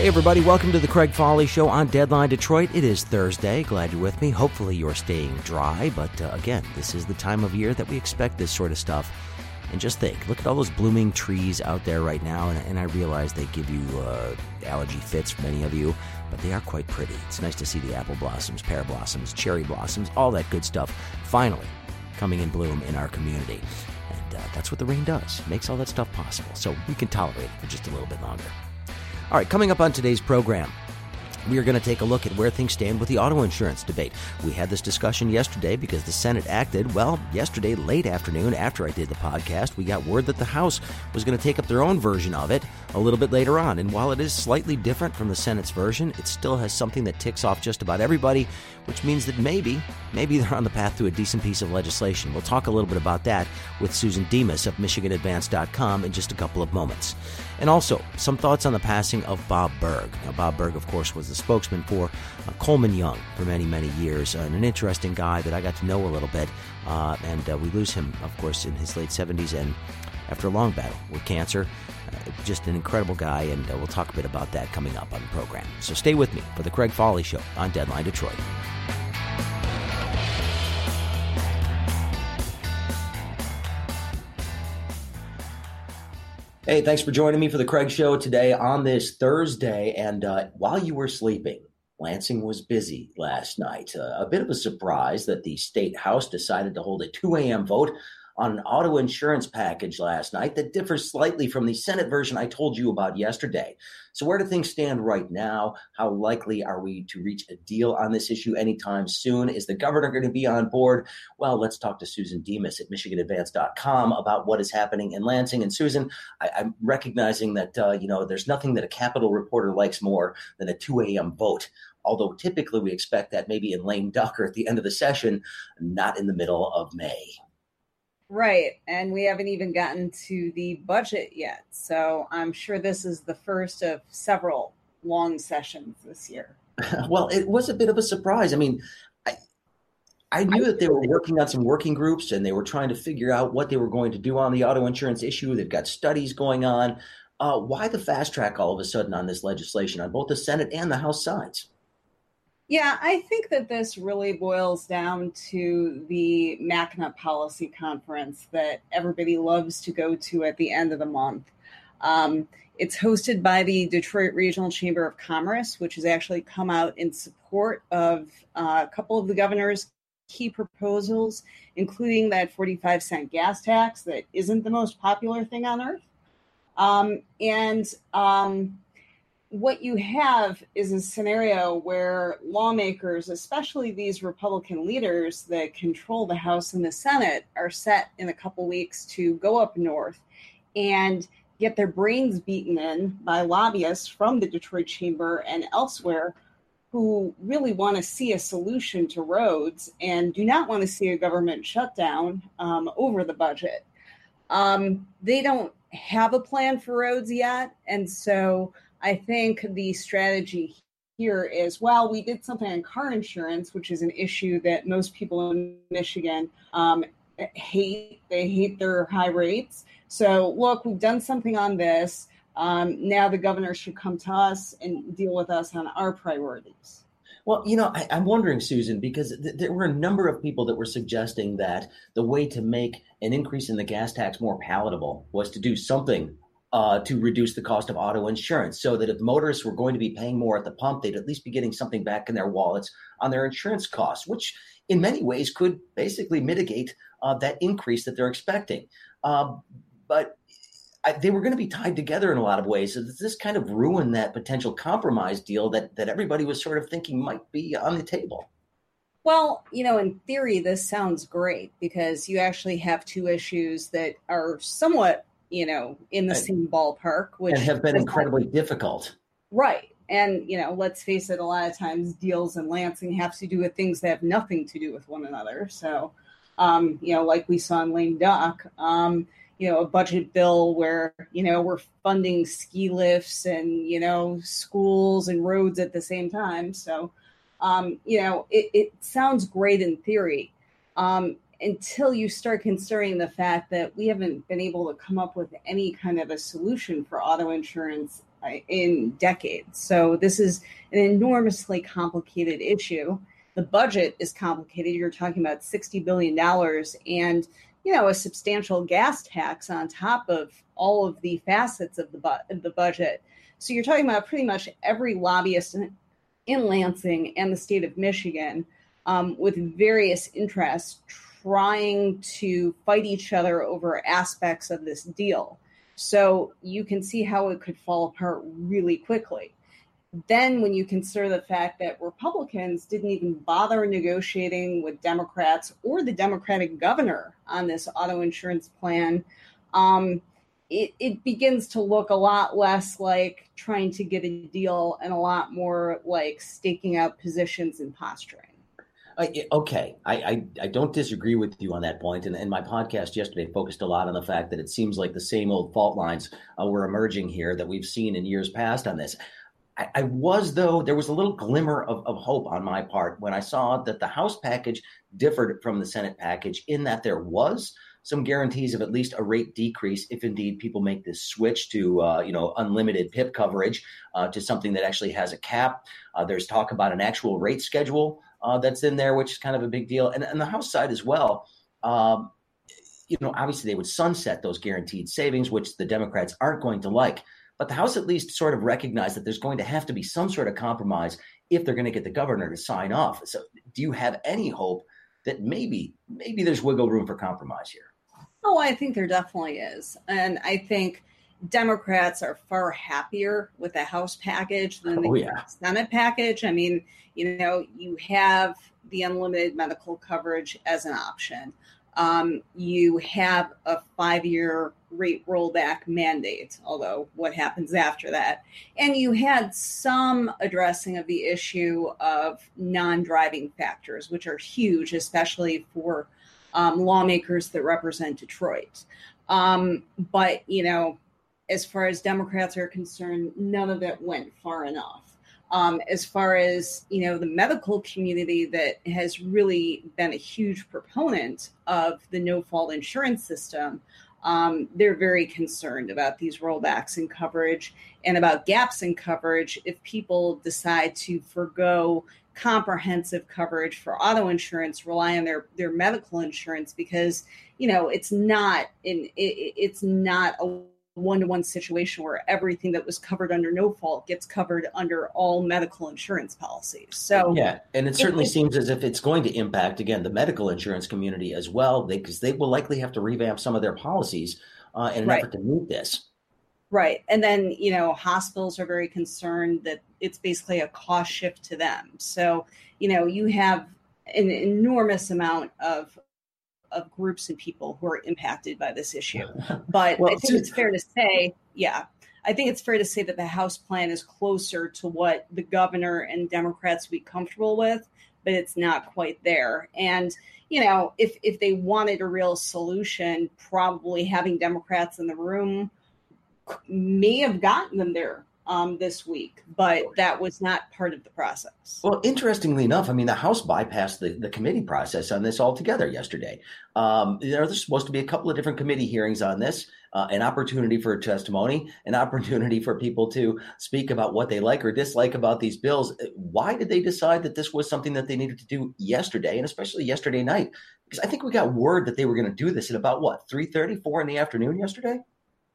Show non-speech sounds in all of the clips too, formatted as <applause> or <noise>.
Hey, everybody, welcome to the Craig Fahle Show on Deadline Detroit. It is Thursday. Glad you're with me. Hopefully, you're staying dry, but uh, again, this is the time of year that we expect this sort of stuff. And just think look at all those blooming trees out there right now, and, and I realize they give you uh, allergy fits for many of you, but they are quite pretty. It's nice to see the apple blossoms, pear blossoms, cherry blossoms, all that good stuff finally coming in bloom in our community. And uh, that's what the rain does, makes all that stuff possible. So we can tolerate it for just a little bit longer. All right, coming up on today's program. We are going to take a look at where things stand with the auto insurance debate. We had this discussion yesterday because the Senate acted. Well, yesterday, late afternoon, after I did the podcast, we got word that the House was going to take up their own version of it a little bit later on. And while it is slightly different from the Senate's version, it still has something that ticks off just about everybody, which means that maybe, maybe they're on the path to a decent piece of legislation. We'll talk a little bit about that with Susan Demas of MichiganAdvance.com in just a couple of moments. And also, some thoughts on the passing of Bob Berg. Now, Bob Berg, of course, was the spokesman for uh, Coleman Young for many, many years, and an interesting guy that I got to know a little bit. Uh, and uh, we lose him, of course, in his late 70s and after a long battle with cancer. Uh, just an incredible guy, and uh, we'll talk a bit about that coming up on the program. So stay with me for the Craig Fahle Show on Deadline Detroit. Hey, thanks for joining me for the Craig Show today on this Thursday. And uh, while you were sleeping, Lansing was busy last night. Uh, a bit of a surprise that the state house decided to hold a 2 a.m. vote on an auto insurance package last night that differs slightly from the Senate version I told you about yesterday. So, where do things stand right now? How likely are we to reach a deal on this issue anytime soon? Is the governor going to be on board? Well, let's talk to Susan Demas at MichiganAdvance.com about what is happening in Lansing. And Susan, I, am recognizing that uh, you know there's nothing that a Capitol reporter likes more than a 2 a.m. vote although typically we expect that maybe in lame duck or at the end of the session, not in the middle of May. Right. And we haven't even gotten to the budget yet. So I'm sure this is the first of several long sessions this year. <laughs> well, it was a bit of a surprise. I mean, I, I knew that they were working on some working groups and they were trying to figure out what they were going to do on the auto insurance issue. They've got studies going on. Uh, why the fast track all of a sudden on this legislation on both the Senate and the House sides? Yeah, I think that this really boils down to the Mackinac policy conference that everybody loves to go to at the end of the month. Um, it's hosted by the Detroit Regional Chamber of Commerce, which has actually come out in support of uh, a couple of the governor's key proposals, including that 45 cent gas tax that isn't the most popular thing on earth. Um, and um, what you have is a scenario where lawmakers, especially these Republican leaders that control the House and the Senate, are set in a couple weeks to go up north and get their brains beaten in by lobbyists from the Detroit Chamber and elsewhere who really want to see a solution to roads and do not want to see a government shutdown um, over the budget. Um, they don't have a plan for roads yet. And so I think the strategy here is well, we did something on car insurance, which is an issue that most people in Michigan um, hate. They hate their high rates. So, look, we've done something on this. Um, now the governor should come to us and deal with us on our priorities. Well, you know, I, am wondering, Susan, because th- there were a number of people that were suggesting that the way to make an increase in the gas tax more palatable was to do something uh, to reduce the cost of auto insurance so that if motorists were going to be paying more at the pump, they'd at least be getting something back in their wallets on their insurance costs, which in many ways could basically mitigate uh, that increase that they're expecting. Uh, but I, they were going to be tied together in a lot of ways. So this kind of ruined that potential compromise deal that, that everybody was sort of thinking might be on the table. Well, you know, in theory, this sounds great because you actually have two issues that are somewhat you know, in the and, same ballpark, which and have been incredibly difficult. Right. and you know, let's face it, a lot of times deals in Lansing have to do with things that have nothing to do with one another. So, um, you know, like we saw in Lame Duck, um, you know, a budget bill where you know we're funding ski lifts and you know schools and roads at the same time. So, um, you know, it, it sounds great in theory. Um, until you start considering the fact that we haven't been able to come up with any kind of a solution for auto insurance uh, in decades. So this is an enormously complicated issue. The budget is complicated. You're talking about $60 billion and you know a substantial gas tax on top of all of the facets of the, bu- the budget. So you're talking about pretty much every lobbyist in Lansing and the state of Michigan um, with various interests trying to fight each other over aspects of this deal. So you can see how it could fall apart really quickly. Then, when you consider the fact that Republicans didn't even bother negotiating with Democrats or the Democratic governor on this auto insurance plan, um, it, it begins to look a lot less like trying to get a deal and a lot more like staking out positions and posturing. Okay, I, I, I don't disagree with you on that point, and, and my podcast yesterday focused a lot on the fact that it seems like the same old fault lines uh, were emerging here that we've seen in years past on this. I, I was though there was a little glimmer of, of hope on my part when I saw that the House package differed from the Senate package in that there was some guarantees of at least a rate decrease if indeed people make this switch to uh, you know unlimited PIP coverage uh, to something that actually has a cap. Uh, there's talk about an actual rate schedule uh, that's in there, which is kind of a big deal. And, and the House side as well. Um, you know, obviously they would sunset those guaranteed savings, which the Democrats aren't going to like. But the House at least sort of recognized that there's going to have to be some sort of compromise if they're going to get the governor to sign off. So, do you have any hope that maybe maybe there's wiggle room for compromise here? Oh, I think there definitely is, and I think Democrats are far happier with the House package than the oh, yeah. Senate package. I mean, you know, you have the unlimited medical coverage as an option. Um, you have a five year rate rollback mandate, although what happens after that? And you had some addressing of the issue of non driving factors, which are huge, especially for um, lawmakers that represent Detroit. Um, but, you know, as far as Democrats are concerned, none of it went far enough. Um, as far as you know, the medical community that has really been a huge proponent of the no-fault insurance system, um, they're very concerned about these rollbacks in coverage and about gaps in coverage if people decide to forego comprehensive coverage for auto insurance, rely on their their medical insurance because you know it's not in it, it's not a one to one situation where everything that was covered under no fault gets covered under all medical insurance policies. So, yeah, and it certainly it, seems as if it's going to impact, again, the medical insurance community as well, because they, they, will likely have to revamp some of their policies uh, in an right. effort to meet this. Right. And then, you know, hospitals are very concerned that it's basically a cost shift to them. So, you know, you have an enormous amount of of groups and people who are impacted by this issue. But well, I think it's fair to say, yeah, I think it's fair to say that the House plan is closer to what the governor and Democrats would be comfortable with, but it's not quite there. And you know, if if they wanted a real solution, probably having Democrats in the room may have gotten them there um, this week, but that was not part of the process. Well, interestingly enough, I mean, the House bypassed the, the committee process on this altogether yesterday. Um, know, there's supposed to be a couple of different committee hearings on this, uh, an opportunity for testimony, an opportunity for people to speak about what they like or dislike about these bills. Why did they decide that this was something that they needed to do yesterday, and especially yesterday night? Because I think we got word that they were going to do this at about what 3:30, 4 in the afternoon yesterday.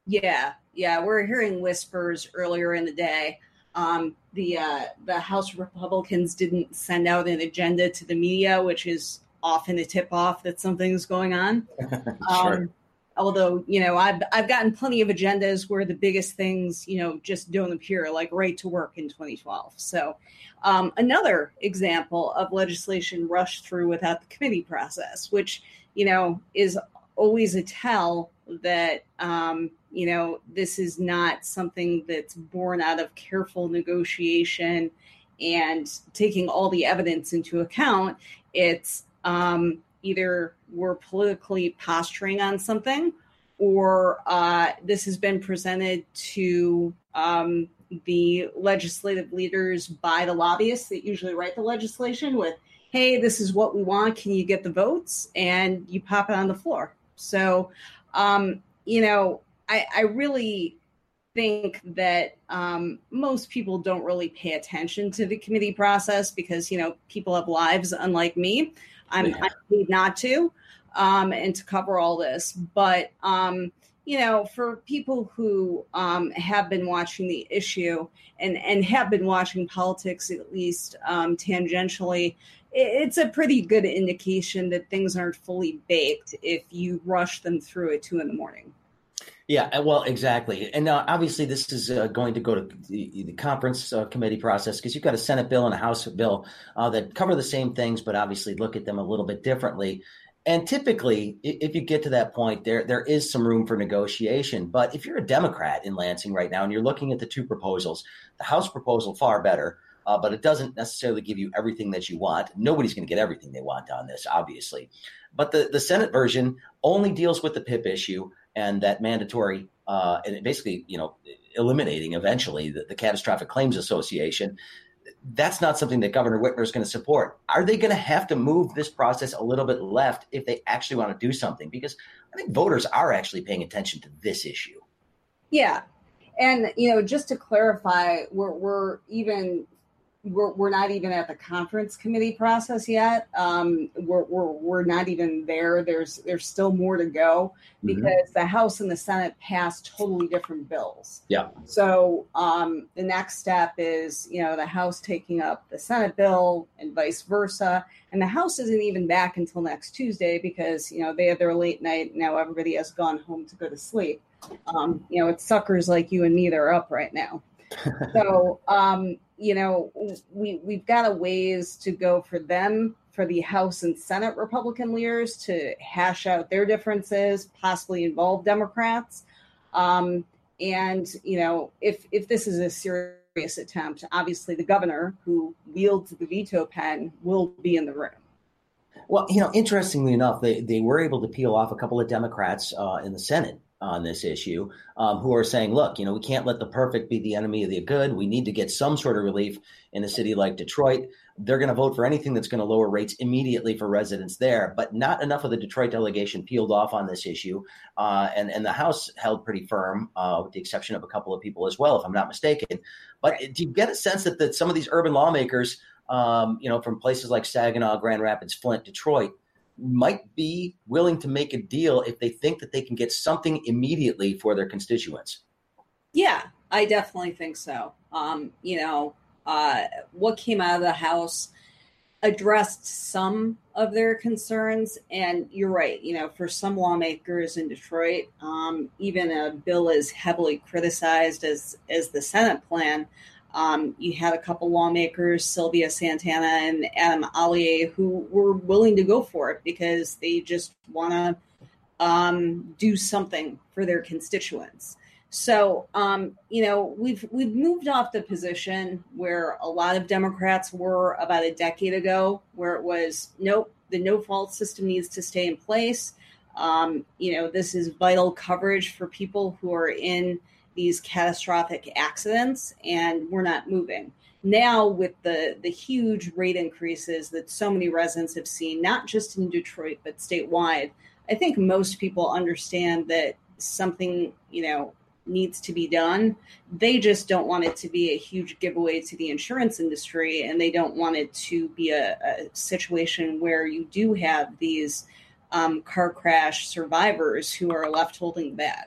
Yeah, yeah, we're hearing whispers earlier in the day. Um, the uh, the House Republicans didn't send out an agenda to the media, which is often a tip off that something's going on. <laughs> sure. Um, although you know I've I've gotten plenty of agendas where the biggest things you know just don't appear, like right to work in 2012. So um, another example of legislation rushed through without the committee process, which you know is always a tell that um, you know this is not something that's born out of careful negotiation and taking all the evidence into account. It's um, either we're politically posturing on something, or uh, this has been presented to um, the legislative leaders by the lobbyists that usually write the legislation with, hey, this is what we want. Can you get the votes? And you pop it on the floor. So, um, you know, I, I really think that um, most people don't really pay attention to the committee process because, you know, people have lives unlike me. I'm, yeah. I'm paid not to um, and to cover all this. But, um, you know, for people who um, have been watching the issue and, and have been watching politics at least um, tangentially, it's a pretty good indication that things aren't fully baked if you rush them through at two in the morning. Yeah, uh, well, exactly. And uh, obviously, this is uh, going to go to the, the conference uh, committee process because you've got a Senate bill and a House bill uh, that cover the same things, but obviously look at them a little bit differently. And typically, if you get to that point, there there is some room for negotiation. But if you're a Democrat in Lansing right now and you're looking at the two proposals, the House proposal far better, uh, but it doesn't necessarily give you everything that you want. Nobody's going to get everything they want on this, obviously. But the the Senate version only deals with the PIP issue and that mandatory, uh, and basically, you know, eliminating eventually the, the Catastrophic Claims Association that's not something that Governor Whitmer is going to support. Are they going to have to move this process a little bit left if they actually want to do something? Because I think voters are actually paying attention to this issue. Yeah. And, you know, just to clarify, we're, we're even we're, we're not even at the conference committee process yet. Um, we're, we're, we're not even there. There's there's still more to go mm-hmm. because mm-hmm. the House and the Senate passed totally different bills. Yeah. So um, the next step is you know the House taking up the Senate bill and vice versa, and the House isn't even back until next Tuesday because you know they have their late night. Now everybody has gone home to go to sleep. Um, you know it's suckers like you and me that are up right now. <laughs> so um, you know, we we've got a ways to go for them for the House and Senate Republican leaders to hash out their differences, possibly involve Democrats. Um, and you know, if if this is a serious attempt, obviously the governor who wields the veto pen will be in the room. Well, you know, interestingly enough, they, they were able to peel off a couple of Democrats uh, in the Senate on this issue um, who are saying, look, you know, we can't let the perfect be the enemy of the good. We need to get some sort of relief in a city like Detroit. They're going to vote for anything that's going to lower rates immediately for residents there, but not enough of the Detroit delegation peeled off on this issue. Uh, and, and the House held pretty firm, uh, with the exception of a couple of people as well, if I'm not mistaken. But do you get a sense that, that some of these urban lawmakers, um, you know, from places like Saginaw, Grand Rapids, Flint, Detroit, might be willing to make a deal if they think that they can get something immediately for their constituents. Yeah, I definitely think so. Um, you know, uh, what came out of the House addressed some of their concerns. And you're right, you know, for some lawmakers in Detroit, um, even a bill as heavily criticized as, as the Senate plan um, you had a couple lawmakers, Sylvia Santana and Adam Hollier, who were willing to go for it because they just want to um, do something for their constituents. So, um, you know, we've we've moved off the position where a lot of Democrats were about a decade ago, where it was nope, the no fault system needs to stay in place. Um, you know, this is vital coverage for people who are in these catastrophic accidents and we're not moving. Now with the the huge rate increases that so many residents have seen not just in detroit but statewide i think most people understand that something you know needs to be done. They just don't want it to be a huge giveaway to the insurance industry and they don't want it to be a, a situation where you do have these um, car crash survivors who are left holding the bag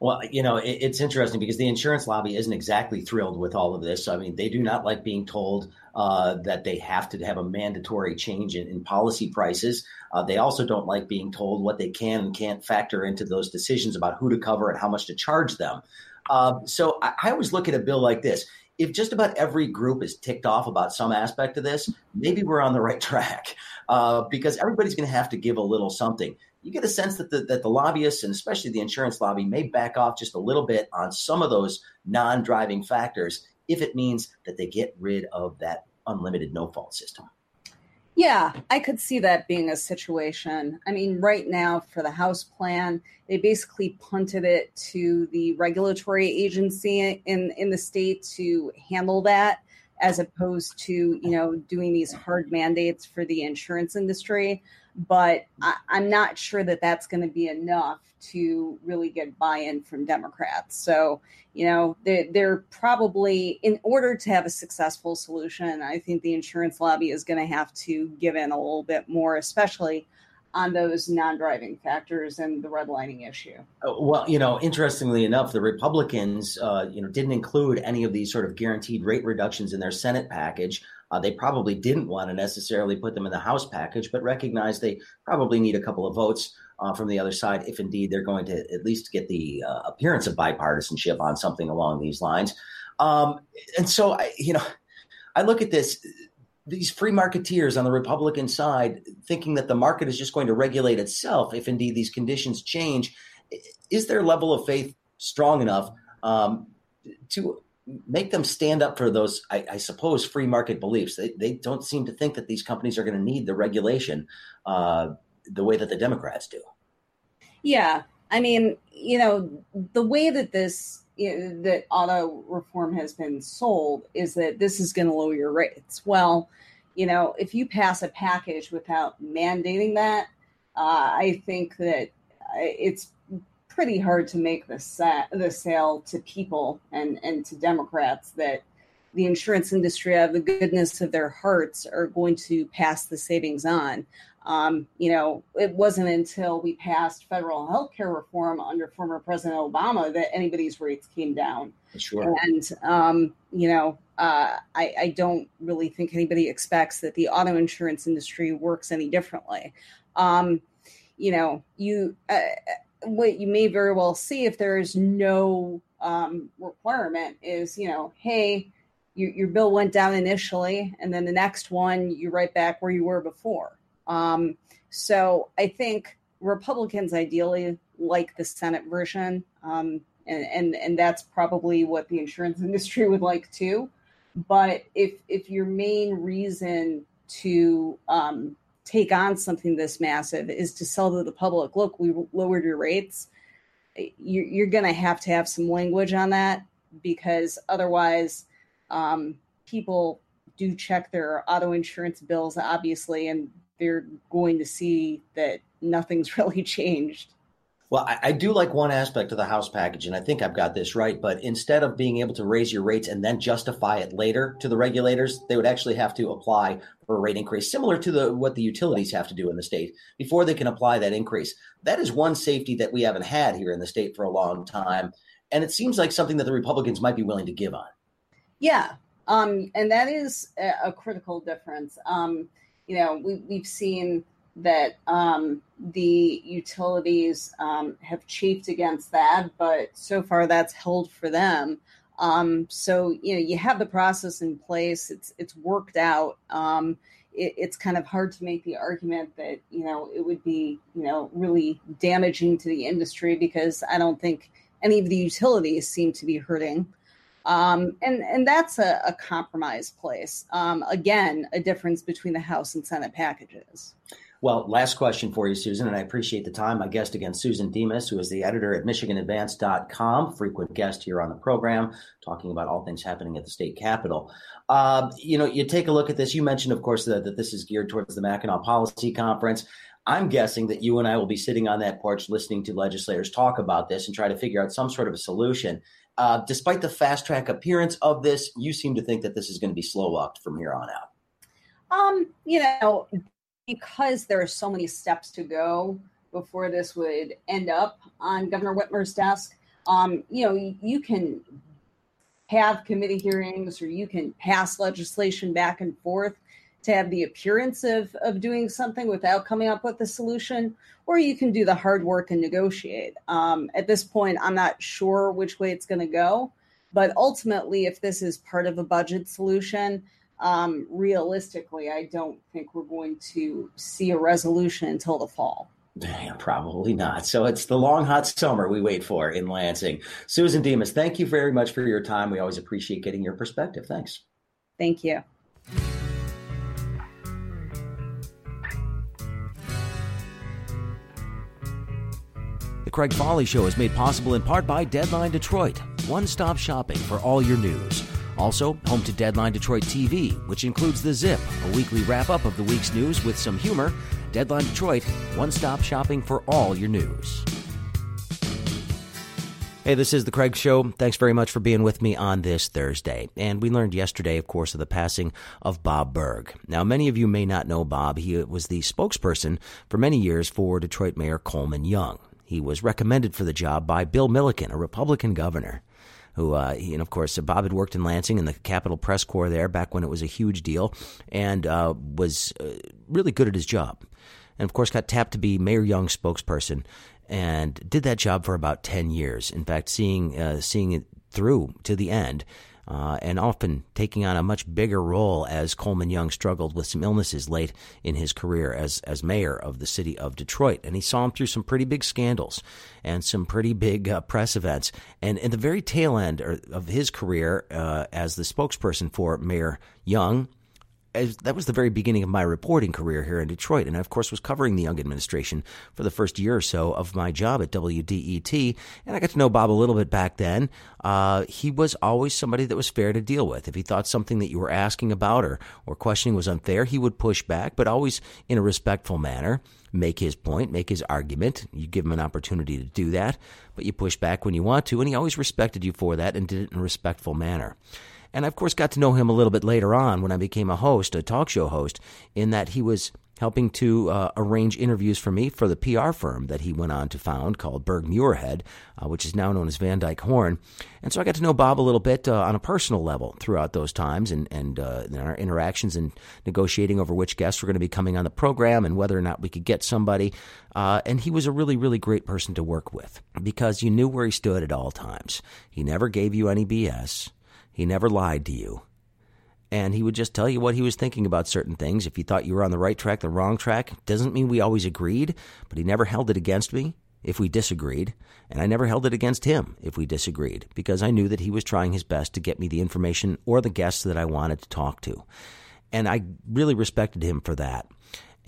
well, you know, it, it's interesting because the insurance lobby isn't exactly thrilled with all of this. I mean, they do not like being told uh, that they have to have a mandatory change in, in policy prices. Uh, they also don't like being told what they can and can't factor into those decisions about who to cover and how much to charge them. Uh, so I, I always look at a bill like this. if just about every group is ticked off about some aspect of this, maybe we're on the right <laughs> track uh, because everybody's going to have to give a little something. You get a sense that the, that the lobbyists and especially the insurance lobby may back off just a little bit on some of those non driving factors if it means that they get rid of that unlimited no fault system. Yeah, I could see that being a situation. I mean, right now for the House plan, they basically punted it to the regulatory agency in, in the state to handle that as opposed to, you know, doing these hard mandates for the insurance industry. But I, I'm not sure that that's going to be enough to really get buy-in from Democrats. So, you know, they're, they're, probably in order to have a successful solution. I think the insurance lobby is going to have to give in a little bit more, especially on those non-driving factors and the redlining issue. Uh, well, you know, interestingly enough, the Republicans, uh, you know, didn't include any of these sort of guaranteed rate reductions in their Senate package. Uh, they probably didn't want to necessarily put them in the House package, but recognize they probably need a couple of votes uh, from the other side if indeed they're going to at least get the uh, appearance of bipartisanship on something along these lines. Um, and so, I, you know, I look at this these free marketeers on the Republican side thinking that the market is just going to regulate itself if indeed these conditions change. Is their level of faith strong enough um, to make them stand up for those, I, I, suppose, free market beliefs? They, they don't seem to think that these companies are going to need the regulation uh, the way that the Democrats do. Yeah, I mean, you know, the way that this you know, that auto reform has been sold is that this is going to lower your rates. Well, you know, if you pass a package without mandating that, uh, I think that it's pretty hard to make the sa- the sale to people and and to Democrats that the insurance industry, out of the goodness of their hearts, are going to pass the savings on. Um, you know, it wasn't until we passed federal health care reform under former President Obama that anybody's rates came down. Sure. And, um, you know, uh, I, I, don't really think anybody expects that the auto insurance industry works any differently. Um, you know, you uh, what you may very well see if there is no um, requirement is, you know, hey, you, your bill went down initially, and then the next one you're right back where you were before. Um, so I think Republicans ideally like the Senate version, um, and, and and that's probably what the insurance <laughs> industry would like too. But if if your main reason to um, take on something this massive is to sell to the public, look, we lowered your rates. You're, you're going to have to have some language on that because otherwise, um, people do check their auto insurance bills, obviously, and they're going to see that nothing's <laughs> really changed. Well, I, I, do like one aspect of the House package, and I think I've got this right. But instead of being able to raise your rates and then justify it later to the regulators, they would actually have to apply for a rate increase, similar to the what the utilities have to do in the state before they can apply that increase. That is one safety that we haven't had here in the state for a long time, and it seems like something that the Republicans might be willing to give on. Yeah, um, and that is a, critical difference. Um, you know, we, we've seen that um, the utilities um, have chafed against that, but so far that's held for them. Um, so you know, you have the process in place; it's it's worked out. Um, it, it's kind of hard to make the argument that you know it would be you know really damaging to the industry because I don't think any of the utilities seem to be hurting. Um, and and that's a, a compromise place. Um, again, a difference between the House and Senate packages. Well, last question for you, Susan, and I appreciate the time. My guest again, Susan Demas, who is the editor at MichiganAdvance.com, frequent guest here on the program, talking about all things happening at the state capitol. Uh, you know, you take a look at this. You mentioned, of course, that, that this is geared towards the Mackinac Policy Conference. I'm guessing that you and I will be sitting on that porch listening to legislators talk about this and try to figure out some sort of a solution. Uh, despite the fast track appearance of this, you seem to think that this is going to be slow walked from here on out. Um, you know, because there are so many steps to go before this would end up on Governor Whitmer's desk. Um, you know, you can have committee hearings or you can pass legislation back and forth to have the appearance of, of doing something without coming up with a solution, or you can do the hard work and negotiate. Um, at this point, I'm not sure which way it's going to go. But ultimately, if this is part of a budget solution, um, realistically, I don't think we're going to see a resolution until the fall. Yeah, <laughs> probably not. So it's the long, hot summer we wait for in Lansing. Susan Demas, thank you very much for your time. We always appreciate getting your perspective. Thanks. Thank you. The Craig Fahle Show is made possible in part by Deadline Detroit, one stop shopping for all your news. Also, home to Deadline Detroit TV, which includes The Zip, a weekly wrap up of the week's news with some humor. Deadline Detroit, one stop shopping for all your news. Hey, this is the Craig Show. Thanks very much for being with me on this Thursday. And we learned yesterday, of course, of the passing of Bob Berg. Now, many of you may not know Bob. He was the spokesperson for many years for Detroit Mayor Coleman Young. He was recommended for the job by Bill Milliken, a Republican governor who, uh, he, and of course, uh, Bob had worked in Lansing in the Capitol Press Corps there back when it was a huge deal and uh, was uh, really good at his job. And of course, got tapped to be Mayor Young's spokesperson and did that job for about 10 years. In fact, seeing, uh, seeing it through to the end uh, and often taking on a much bigger role as Coleman Young struggled with some illnesses late in his career as, as mayor of the city of Detroit. And he saw him through some pretty big scandals and some pretty big uh, press events. And in the very tail end of his career uh, as the spokesperson for Mayor Young, as, that was the very beginning of my reporting career here in Detroit. And I, of course, was covering the Young administration for the first year or so of my job at WDET. And I got to know Bob a little bit back then. Uh, he was always somebody that was fair to deal with. If he thought something that you were asking about or, or questioning was unfair, he would push back, but always in a respectful manner. Make his point, make his argument. You give him an opportunity to do that, but you push back when you want to. And he always respected you for that and did it in a respectful manner. And I, of course, got to know him a little bit later on when I became a host, a talk show host, in that he was helping to uh, arrange interviews for me for the PR firm that he went on to found called Berg Muirhead, uh, which is now known as Van Dyke Horn. And so I got to know Bob a little bit uh, on a personal level throughout those times and, and uh, our interactions and negotiating over which guests were going to be coming on the program and whether or not we could get somebody. Uh, and he was a really, really great person to work with because you knew where he stood at all times. He never gave you any BS. He never lied to you. And he would just tell you what he was thinking about certain things. If you thought you were on the right track, the wrong track, doesn't mean we always agreed, but he never held it against me if we disagreed. And I never held it against him if we disagreed, because I knew that he was trying his best to get me the information or the guests that I wanted to talk to. And I really respected him for that.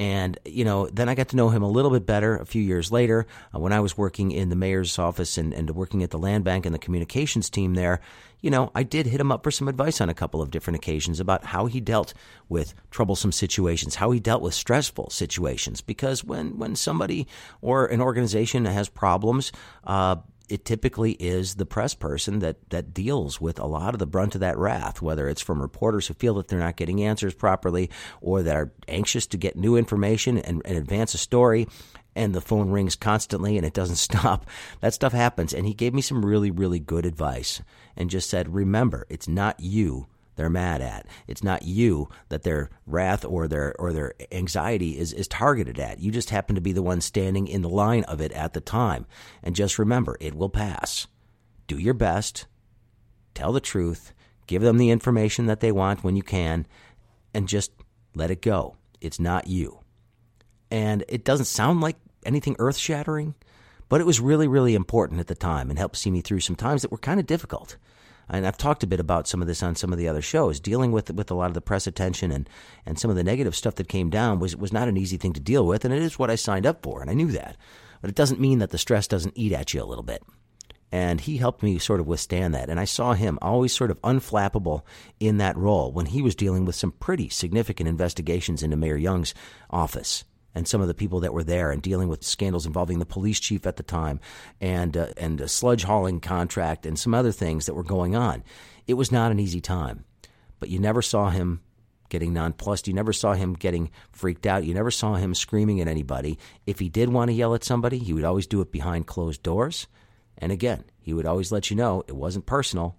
And, you know, then I got to know him a little bit better a few years later uh, when I was working in the mayor's office and, and working at the land bank and the communications team there. You know, I did hit him up for some advice on a couple of different occasions about how he dealt with troublesome situations, how he dealt with stressful situations. Because when, when somebody or an organization has problems, uh, it typically is the press person that, that deals with a lot of the brunt of that wrath, whether it's from reporters who feel that they're not getting answers properly or that are anxious to get new information and, and advance a story and the phone rings constantly and it doesn't <laughs> stop. That stuff happens. And he gave me some really, really good advice and just said, remember, it's not you they're mad at. It's not you that their wrath or their or their anxiety is, is targeted at. You just happen to be the one standing in the line of it at the time. And just remember, it will pass. Do your best, tell the truth, give them the information that they want when you can, and just let it go. It's not you. And it doesn't sound like anything earth shattering, but it was really, really important at the time and helped see me through some times that were kind of difficult and I've talked a bit about some of this on some of the other shows. Dealing with with a lot of the press attention and and some of the negative stuff that came down was was not an easy thing to deal with, and it is what I signed up for, and I knew that. But it doesn't mean that the stress doesn't eat at you a little bit. And he helped me sort of withstand that. And I saw him always sort of unflappable in that role when he was dealing with some pretty significant investigations into Mayor Young's office and some of the people that were there and dealing with scandals involving the police chief at the time and uh, and a sludge hauling contract and some other things that were going on. It was not an easy time, but you never saw him getting nonplussed. You never saw him getting freaked out. You never saw him screaming at anybody. If he did want to yell at somebody, he would always do it behind closed doors. And again, he would always let you know it wasn't personal.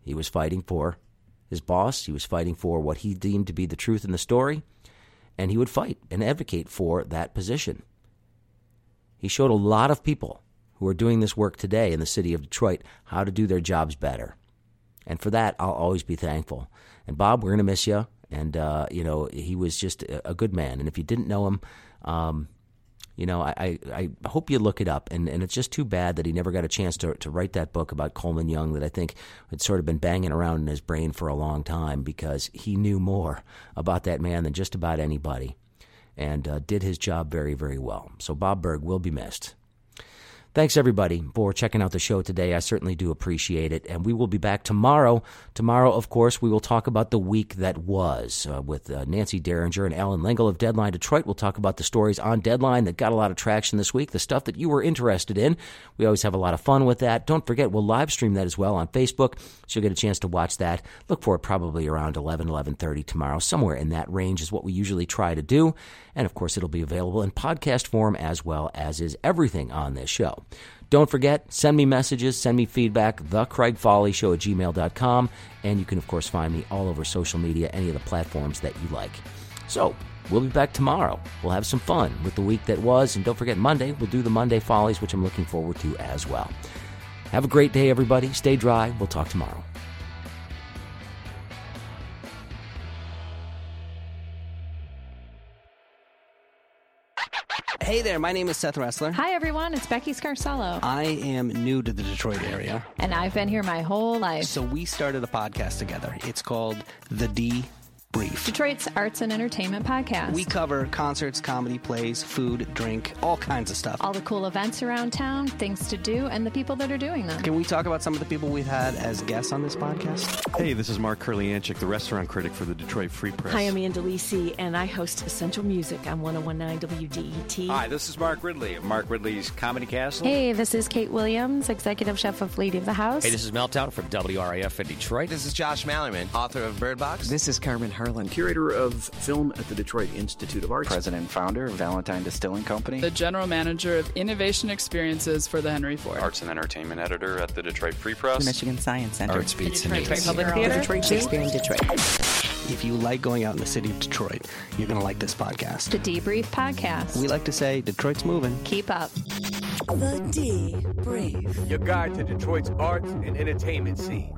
He was fighting for his boss. He was fighting for what he deemed to be the truth in the story and he would fight and advocate for that position. He showed a lot of people who are doing this work today in the city of Detroit how to do their jobs better. And for that, I'll always be thankful. And Bob, we're going to miss you. And, uh, you know, he was just a, good man. And if you didn't know him, um, you know, I, I, I, hope you look it up. And, and it's just too bad that he never got a chance to, to write that book about Coleman Young that I think had sort of been banging around in his brain for a long time because he knew more about that man than just about anybody and uh, did his job very, very well. So Bob Berg will be missed. Thanks, everybody, for checking out the show today. I certainly do appreciate it. And we will be back tomorrow. Tomorrow, of course, we will talk about the week that was uh, with uh, Nancy Derringer and Allan Lengel of Deadline Detroit. We'll talk about the stories on Deadline that got a lot of traction this week, the stuff that you were interested in. We always have a lot of fun with that. Don't forget, we'll live stream that as well on Facebook, so you'll get a chance to watch that. Look for it probably around 11, 11.30 tomorrow. Somewhere in that range is what we usually try to do. And, of course, it'll be available in podcast form as well as is everything on this show. Don't forget, send me messages, send me feedback, the Craig at gmail.com. And you can, of course, find me all over social media, any of the platforms that you like. So, we'll be back tomorrow. We'll have some fun with the week that was. And don't forget, Monday, we'll do the Monday Follies, which I'm looking forward to as well. Have a great day, everybody. Stay dry. We'll talk tomorrow. Hey there, my name is Seth Ressler. Hi everyone, it's Becky Scarcello. I am new to the Detroit area. And I've been here my whole life. So we started a podcast together. It's called The D Brief. Detroit's arts and entertainment podcast. We cover concerts, comedy, plays, food, drink, all kinds of stuff. All the cool events around town, things to do, and the people that are doing them. Can we talk about some of the people we've had as guests on this podcast? Hey, this is Mark Kurlyandchik, the restaurant critic for the Detroit Free Press. Hi, I'm Ann Delisi, and I host Essential Music on 1019 WDET. Hi, this is Mark Ridley of Mark Ridley's Comedy Castle. Hey, this is Kate Williams, executive chef of Lady of the House. Hey, this is Meltdown from WRIF in Detroit. This is Josh Malerman, author of Bird Box. This is Carmen Harlan, curator of of film at the Detroit Institute of Arts. President and founder of Valentine Distilling Company. The general manager of innovation experiences for the Henry Ford. Arts and entertainment editor at the Detroit Free Press. The Michigan Science Center. Arts Beats and Detroit Public Theater. Detroit Shakespeare in Detroit. If you like going out in the city of Detroit, you're going to like this podcast. The Debrief Podcast. We like to say Detroit's moving. Keep up. The Debrief. Your guide to Detroit's arts and entertainment scene.